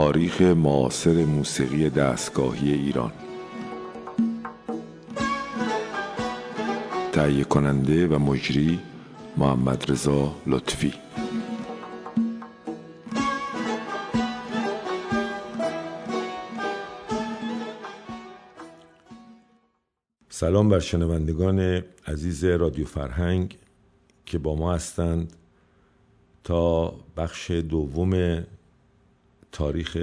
تاریخ معاصر موسیقی دستگاهی ایران. تهیه کننده و مجری محمد رضا لطفی. سلام بر شنوندگان عزیز رادیو فرهنگ که با ما هستند تا بخش دوم تاریخ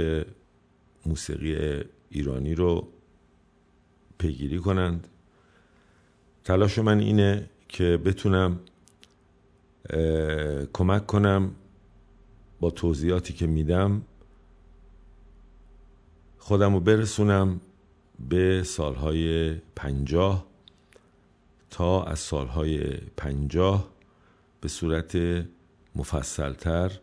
موسیقی ایرانی رو پیگیری کنند. تلاش من اینه که بتونم کمک کنم با توضیحاتی که میدم خودم رو برسونم به سالهای پنجاه تا از سالهای پنجاه به صورت مفصلتر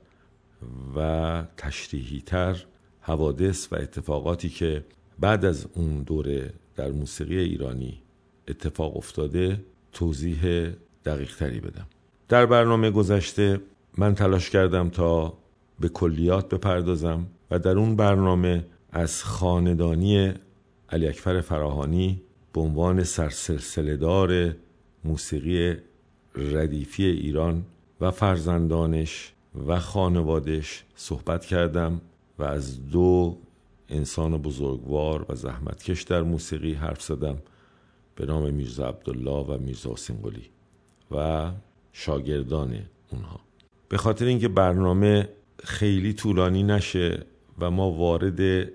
و تشریحیتر حوادث و اتفاقاتی که بعد از اون دوره در موسیقی ایرانی اتفاق افتاده توضیح دقیق تری بدم. در برنامه گذشته من تلاش کردم تا به کلیات بپردازم و در اون برنامه از خاندانی علی اکبر فراهانی به عنوان سرسلسله موسیقی ردیفی ایران و فرزندانش و خانوادش صحبت کردم و از دو انسان بزرگوار و زحمتکش در موسیقی حرف زدم به نام میرزا عبدالله و میرزا حسین و شاگردان اونها. به خاطر اینکه برنامه خیلی طولانی نشه و ما وارد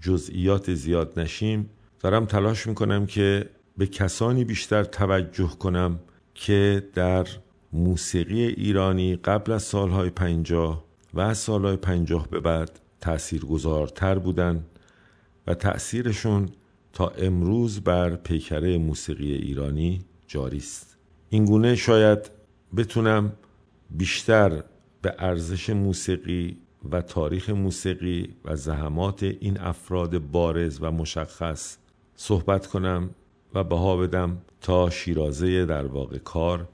جزئیات زیاد نشیم دارم تلاش می‌کنم که به کسانی بیشتر توجه کنم که در موسیقی ایرانی قبل از سالهای پنجاه و از سالهای پنجاه به بعد تأثیرگذارتر بودن و تأثیرشون تا امروز بر پیکره موسیقی ایرانی جاری است. اینگونه شاید بتونم بیشتر به ارزش موسیقی و تاریخ موسیقی و زحمات این افراد بارز و مشخص صحبت کنم و بها بدم تا شیرازه در واقع کار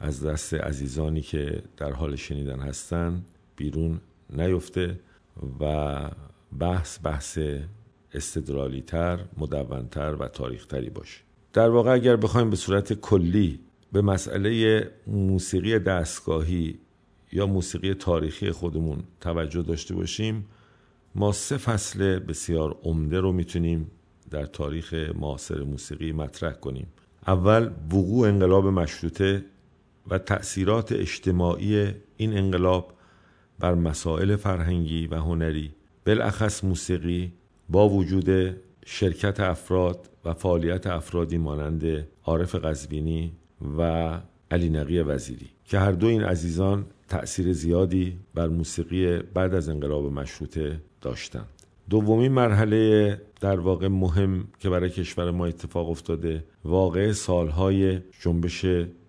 از دست عزیزانی که در حال شنیدن هستند بیرون نیفته و بحث بحث استدلالی تر، مدونتر و تاریخ تری باشه. در واقع اگر بخوایم به صورت کلی به مسئله موسیقی دستگاهی یا موسیقی تاریخی خودمون توجه داشته باشیم ما سه فصل بسیار عمده رو می‌تونیم در تاریخ معاصر موسیقی مطرح کنیم. اول وقوع انقلاب مشروطه و تأثیرات اجتماعی این انقلاب بر مسائل فرهنگی و هنری بالاخص موسیقی با وجود شرکت افراد و فعالیت افرادی مانند عارف قزوینی و علی نقی وزیری. که هر دو این عزیزان تأثیر زیادی بر موسیقی بعد از انقلاب مشروطه داشتند. دومین مرحله در واقع مهم که برای کشور ما اتفاق افتاده واقع سالهای جنبش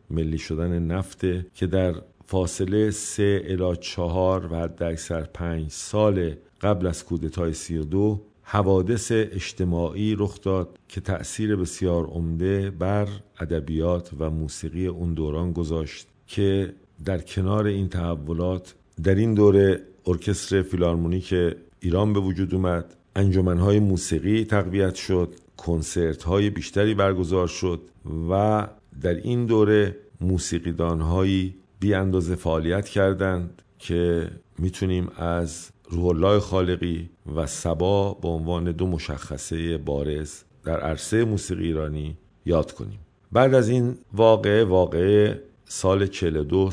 ملی شدن نفته که در فاصله سه الی چهار و حد اکثر پنج سال قبل از کودتای سی و دو حوادث اجتماعی رخ داد که تأثیر بسیار عمده بر ادبیات و موسیقی اون دوران گذاشت که در کنار این تحولات در این دوره ارکستر فیلارمونیک ایران به وجود اومد انجمنهای موسیقی تقویت شد کنسرت های بیشتری برگزار شد و در این دوره موسیقیدانهایی بی اندازه فعالیت کردند که می‌تونیم از روح الله خالقی و سبا به عنوان دو مشخصه بارز در عرصه موسیقی ایرانی یاد کنیم. بعد از این واقعه واقعه سال 42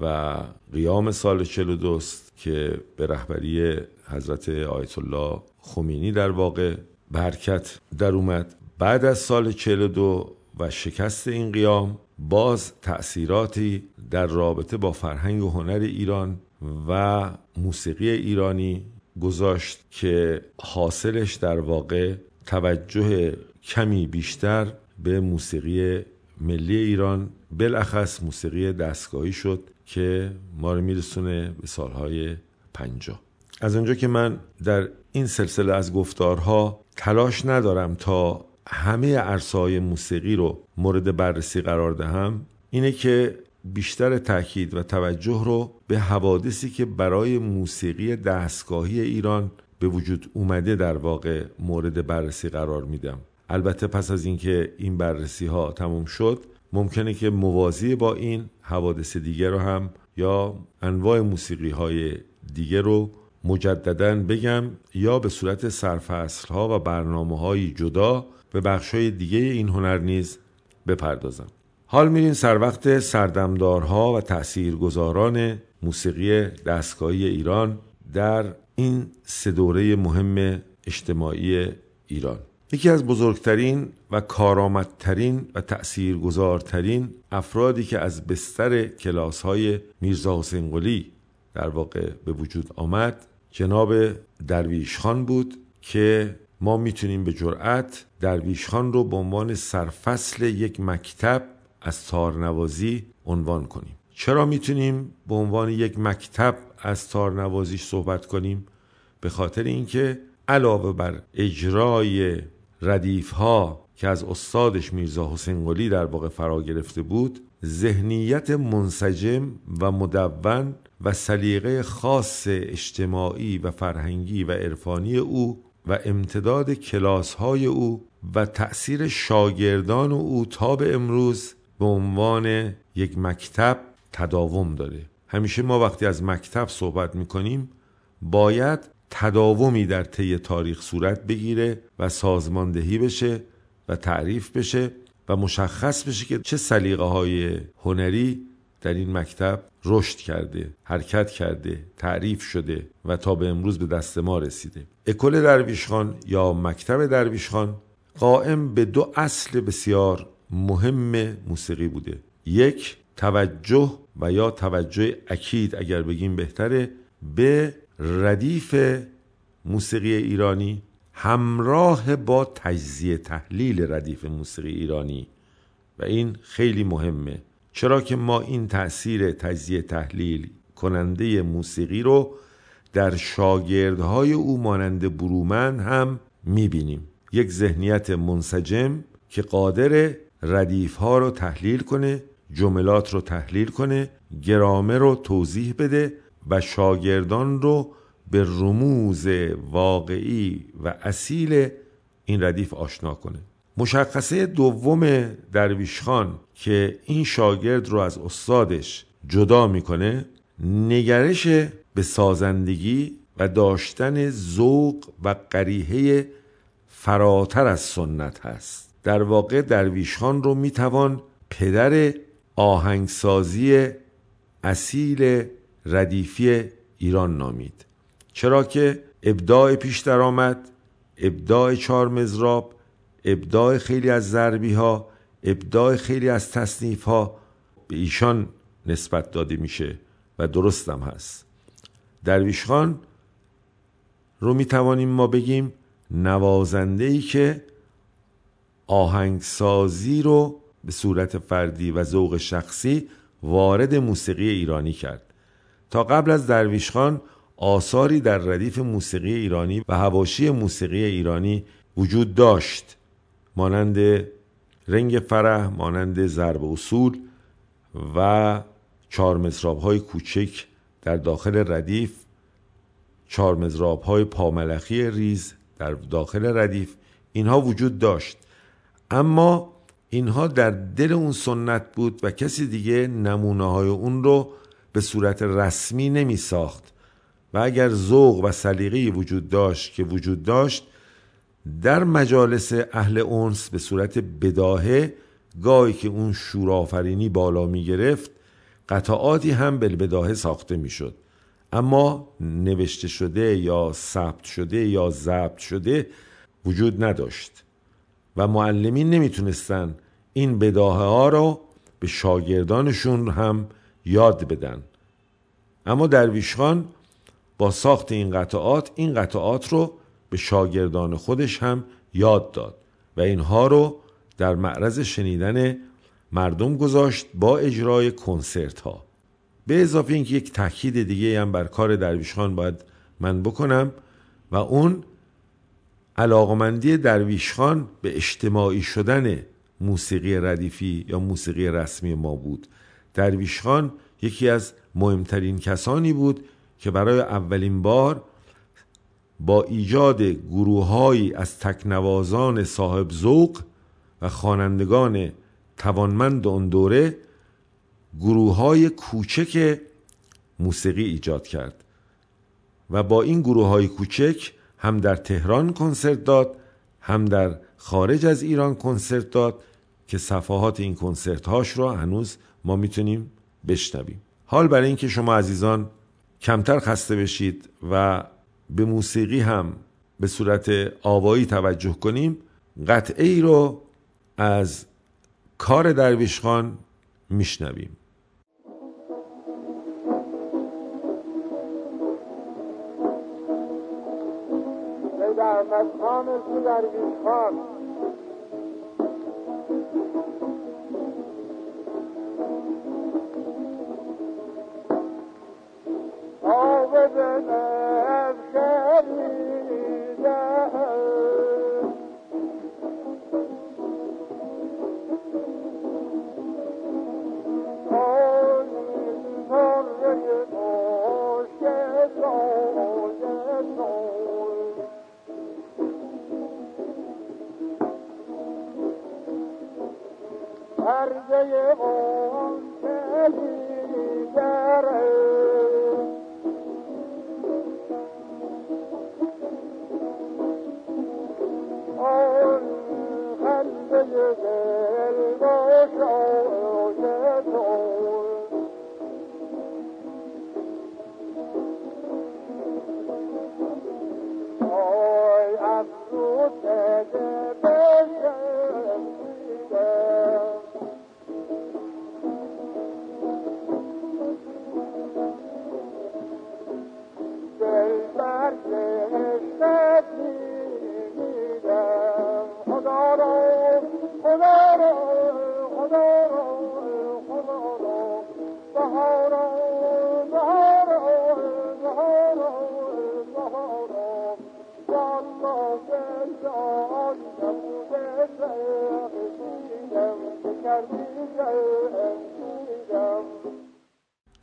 و قیام سال 42 که به رهبری حضرت آیت الله خمینی در واقع برکت در اومد. بعد از سال 42 و شکست این قیام باز تأثیراتی در رابطه با فرهنگ و هنر ایران و موسیقی ایرانی گذاشت که حاصلش در واقع توجه کمی بیشتر به موسیقی ملی ایران. بالاخص موسیقی دستگاهی شد که ما رو میرسونه به سالهای پنجاه. از اونجا که من در این سلسله از گفتارها تلاش ندارم تا همه عرصه‌های موسیقی رو مورد بررسی قرار دهم اینه که بیشتر تاکید و توجه رو به حوادثی که برای موسیقی دستگاهی ایران به وجود اومده در واقع مورد بررسی قرار میدم. البته پس از اینکه این بررسی ها تموم شد ممکنه که موازی با این حوادث دیگه رو هم یا انواع موسیقی های دیگه رو مجددا بگم یا به صورت سرفصل ها و برنامه های جدا به بخش های دیگه این هنر نیز بپردازم. حال میریم سر وقت سردمدارها و تاثیرگذاران موسیقی دستگاهی ایران در این سه دوره مهم اجتماعی ایران. یکی از بزرگترین و کارآمدترین و تأثیرگذارترین افرادی که از بستر کلاس های میرزا حسین قلی در واقع به وجود آمد جناب درویش خان بود که ما می‌تونیم به جرأت درویش خان رو به عنوان سرفصل یک مکتب از تارنوازی عنوان کنیم. چرا می‌تونیم به عنوان یک مکتب از تارنوازیش صحبت کنیم؟ به خاطر اینکه علاوه بر اجرای ردیف ها که از استادش میرزا حسین قلی در واقع فرا گرفته بود ذهنیت منسجم و مدون و سلیقه خاص اجتماعی و فرهنگی و عرفانی او و امتداد کلاس های او و تأثیر شاگردان او تا به امروز به عنوان یک مکتب تداوم داره. همیشه ما وقتی از مکتب صحبت می‌کنیم باید تداومی در طی تاریخ صورت بگیره و سازماندهی بشه و تعریف بشه. و مشخص بشه که چه سلیقه های هنری در این مکتب رشد کرده حرکت کرده تعریف شده و تا به امروز به دست ما رسیده. اکل درویشخان یا مکتب درویشخان قائم به دو اصل بسیار مهم موسیقی بوده. یک توجه و یا توجه اکید اگر بگیم بهتره به ردیف موسیقی ایرانی همراه با تجزیه تحلیل ردیف موسیقی ایرانی. و این خیلی مهمه. چرا که ما این تاثیر تجزیه تحلیل کننده موسیقی رو در شاگردهای او مانند برومن هم می‌بینیم. یک ذهنیت منسجم که قادر ردیف ها رو تحلیل کنه جملات رو تحلیل کنه گرامه رو توضیح بده و شاگردان رو به رموز واقعی و اصیل این ردیف آشنا کنه. مشخصه دوم درویش خان که این شاگرد رو از استادش جدا می‌کنه نگرش به سازندگی و داشتن ذوق و قریحه فراتر از سنت هست. در واقع درویش خان رو می‌توان پدر آهنگسازی اصیل ردیفی ایران نامید. چرا که ابداع پیش درآمد ابداع چهار مزراب ابداع خیلی از ضربی ها ابداع خیلی از تصنیف ها به ایشان نسبت داده میشه و درستم هست. درویش خان رو می توانیم ما بگیم نوازنده ای که آهنگسازی رو به صورت فردی و ذوق شخصی وارد موسیقی ایرانی کرد. تا قبل از درویش خان آثاری در ردیف موسیقی ایرانی و هواشی موسیقی ایرانی وجود داشت. مانند رنگ فرح مانند ضرب اصول و چهار مزراب های کوچک در داخل ردیف چهار مزراب های پاملخی ریز در داخل ردیف. اینها وجود داشت. اما اینها در دل اون سنت بود و کسی دیگه نمونه های اون رو به صورت رسمی نمی ساخت و اگر ذوق و سلیقه وجود داشت که وجود داشت در مجالس اهل اونس به صورت بداهه گاهی که اون شورآفرینی بالا می گرفت قطعاتی هم بالبداهه ساخته می شد. اما نوشته شده یا ثبت شده یا ضبط شده وجود نداشت و معلمین نمی‌تونستن این بداهه ها رو به شاگردانشون هم یاد بدن. اما درویش خان ساخت این قطعات این قطعات رو به شاگردان خودش هم یاد داد و اینها رو در معرض شنیدن مردم گذاشت با اجرای کنسرت ها به اضافه اینکه یک تاکید دیگه هم بر کار درویش خان باید من بکنم و اون علاقمندی درویش خان به اجتماعی شدن موسیقی ردیفی یا موسیقی رسمی ما بود. درویش خان یکی از مهمترین کسانی بود که برای اولین بار با ایجاد گروههایی از تکنوازان صاحب ذوق و خوانندگان توانمند اون دوره گروه های کوچک موسیقی ایجاد کرد و با این گروه های کوچک هم در تهران کنسرت داد هم در خارج از ایران کنسرت داد که صفحات این کنسرت هاش رو هنوز ما می‌تونیم بشنویم. حال برای اینکه شما عزیزان کمتر خسته بشید و به موسیقی هم به صورت آوایی توجه کنیم قطعه ای رو از کار درویش خان میشنویم. درویش خان.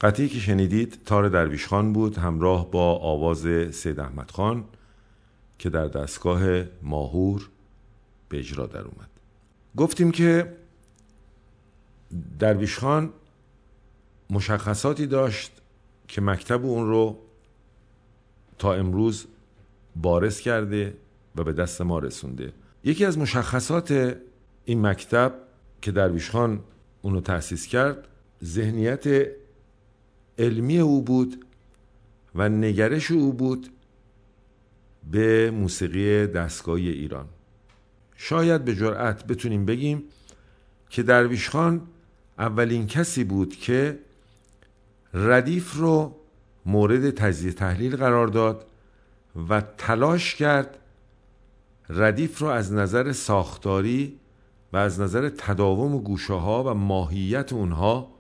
قطعی که شنیدید تار درویش خان بود همراه با آواز سید احمد خان که در دستگاه ماهور به اجرا در اومد. گفتیم که درویش خان مشخصاتی داشت که مکتب اون رو تا امروز بارز کرده و به دست ما رسونده. یکی از مشخصات این مکتب که درویش خان اونو تأسیس کرد ذهنیت علمی او بود و نگرش او بود به موسیقی دستگاهی ایران. شاید به جرأت بتونیم بگیم که درویش خان اولین کسی بود که ردیف رو مورد تجزیه تحلیل قرار داد و تلاش کرد ردیف رو از نظر ساختاری و از نظر تداوم گوشه ها و ماهیت اونها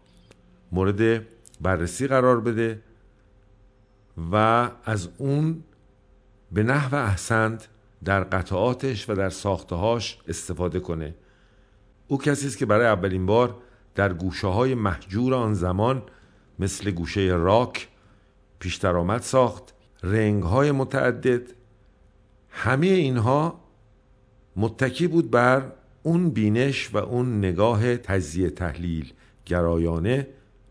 مورد بررسی قرار بده و از اون به نحو احسند در قطعاتش و در ساختهاش استفاده کنه. او کسی است که برای اولین بار در گوشه های محجور آن زمان مثل گوشه راک پیش آمد ساخت رنگ های متعدد همه اینها متکی بود بر اون بینش و اون نگاه تجزیه تحلیل گرایانه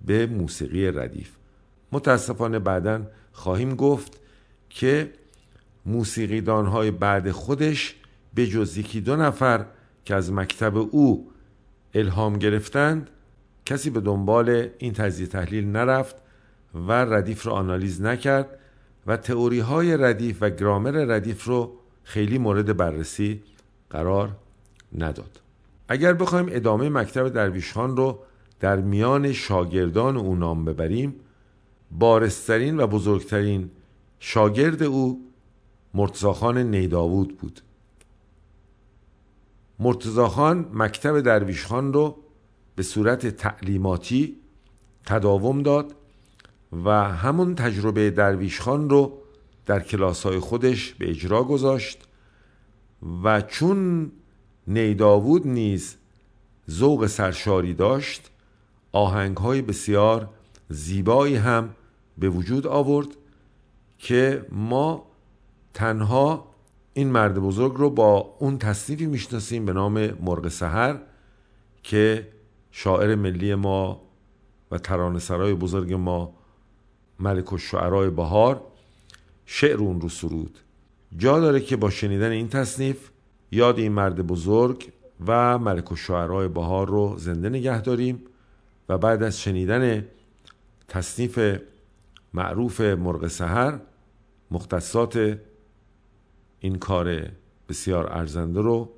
به موسیقی ردیف. متاسفانه بعدا خواهیم گفت که موسیقیدانهای بعد خودش به جز یکی دو نفر که از مکتب او الهام گرفتند کسی به دنبال این تجزیه تحلیل نرفت و ردیف رو آنالیز نکرد و تئوری های ردیف و گرامر ردیف رو خیلی مورد بررسی قرار نداد. اگر بخوایم ادامه مکتب درویشان رو در میان شاگردان او نام ببریم بارسترین و بزرگترین شاگرد او مرتزاخان نیداوود بود. مرتزاخان مکتب درویشخان رو به صورت تعلیماتی تداوم داد و همون تجربه درویشخان رو در کلاس های خودش به اجرا گذاشت و چون نیداوود نیز ذوق سرشاری داشت آهنگ های بسیار زیبایی هم به وجود آورد که ما تنها این مرد بزرگ رو با اون تصنیفی می‌شناسیم به نام مرغ سحر که شاعر ملی ما و ترانه سرای بزرگ ما ملک الشعرای بهار شعر اون رو سرود. جا داره که با شنیدن این تصنیف یاد این مرد بزرگ و ملک الشعرای بهار رو زنده نگه داریم. و بعد از شنیدن تصنیف معروف مرغ سحر مختصات این کار بسیار ارزنده رو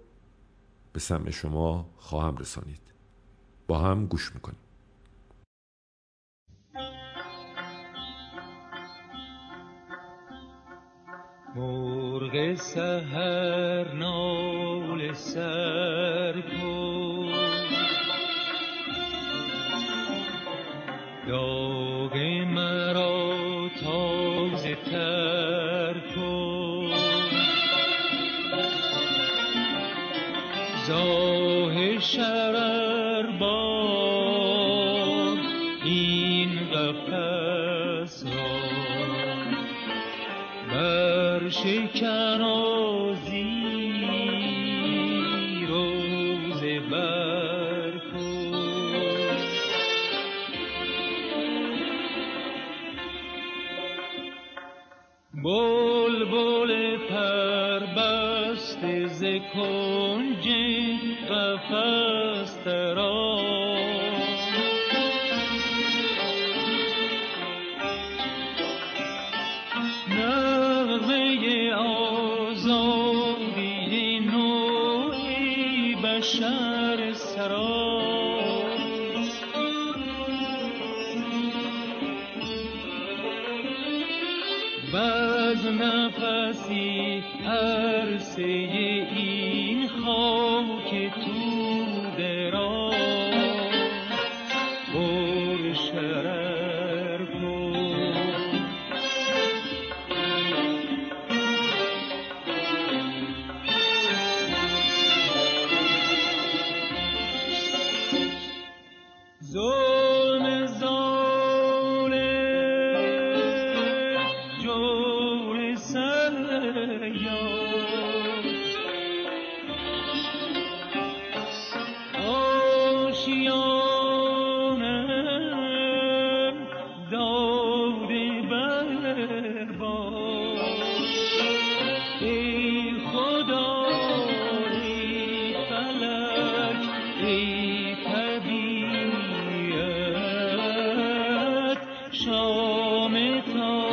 به سمع شما خواهم رسانید. با هم گوش می‌کنیم. مرغ سهر نال سر کن. داغ مرا تازه تر کن. زاه شرر بار این قفس را. بر شکن cold. कि तू شام تاریک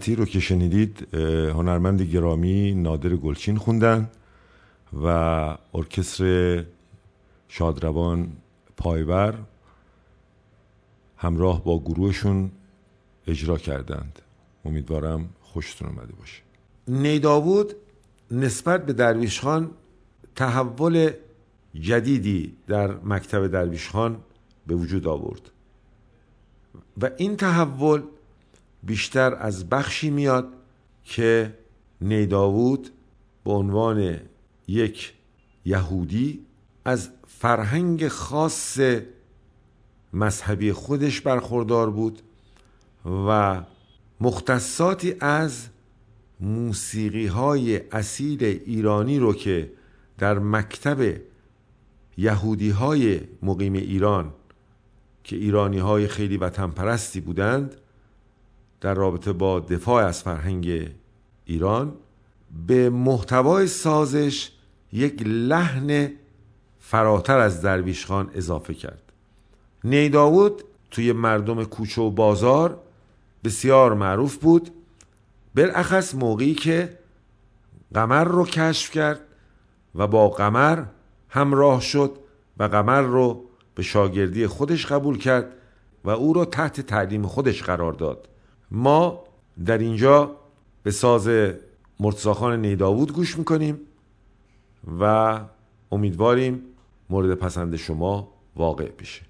قطعی رو که شنیدید هنرمند گرامی نادر گلچین خوندن و ارکستر شادروان پایور همراه با گروهشون اجرا کردند. امیدوارم خوشتون اومده باشه. نیداوود نسبت به درویش خان تحول جدیدی در مکتب درویش خان به وجود آورد. و این تحول بیشتر از بخشی میاد که نیداوود به عنوان یک یهودی از فرهنگ خاص مذهبی خودش برخوردار بود و مختصاتی از موسیقی های اصیل ایرانی رو که در مکتب یهودی های مقیم ایران که ایرانی های خیلی وطن پرستی بودند در رابطه با دفاع از فرهنگ ایران به محتوای سازش یک لحن فراتر از درویش خان اضافه کرد. نیداود توی مردم کوچه و بازار بسیار معروف بود بالاخص موقعی که قمر رو کشف کرد و با قمر همراه شد و قمر رو به شاگردی خودش قبول کرد و او رو تحت تعلیم خودش قرار داد. ما در اینجا به ساز مرتزاخان نیداوود گوش می‌کنیم و امیدواریم مورد پسند شما واقع بشه.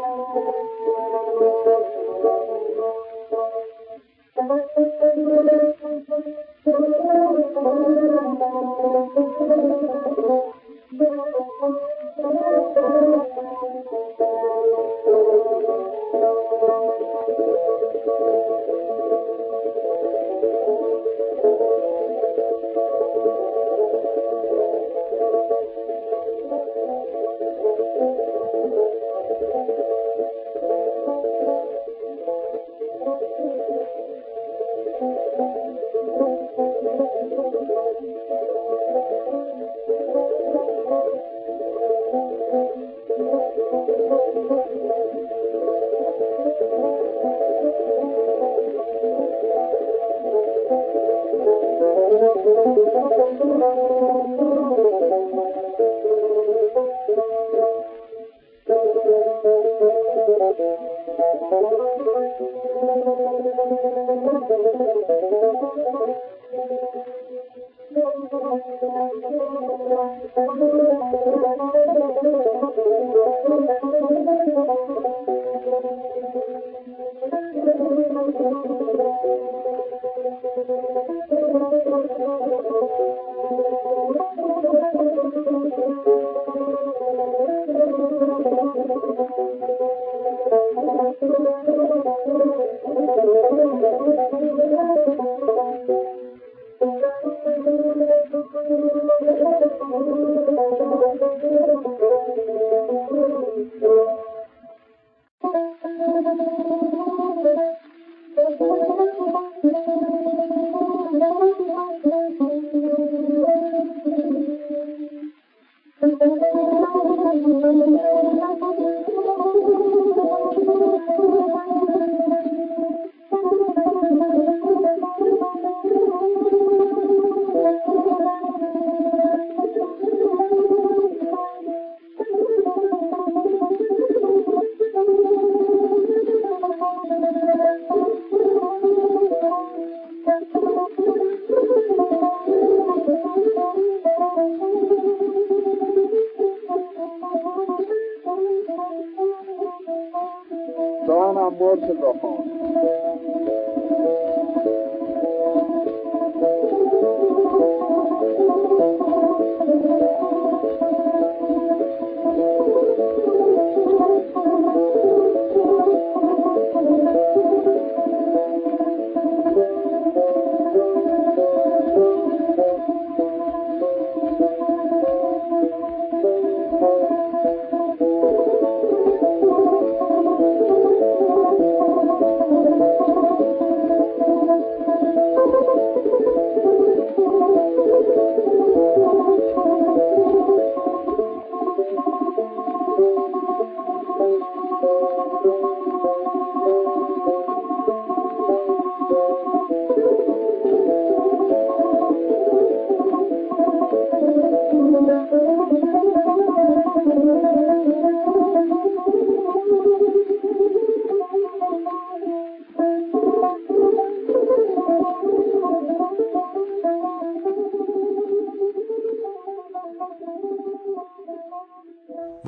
persona morte profonda.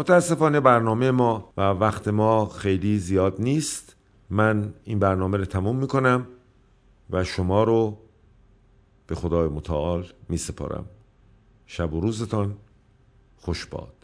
متاسفانه برنامه ما و وقت ما خیلی زیاد نیست. من این برنامه رو تموم می‌کنم و شما رو به خدای متعال می سپارم شب و روزتان خوش باد.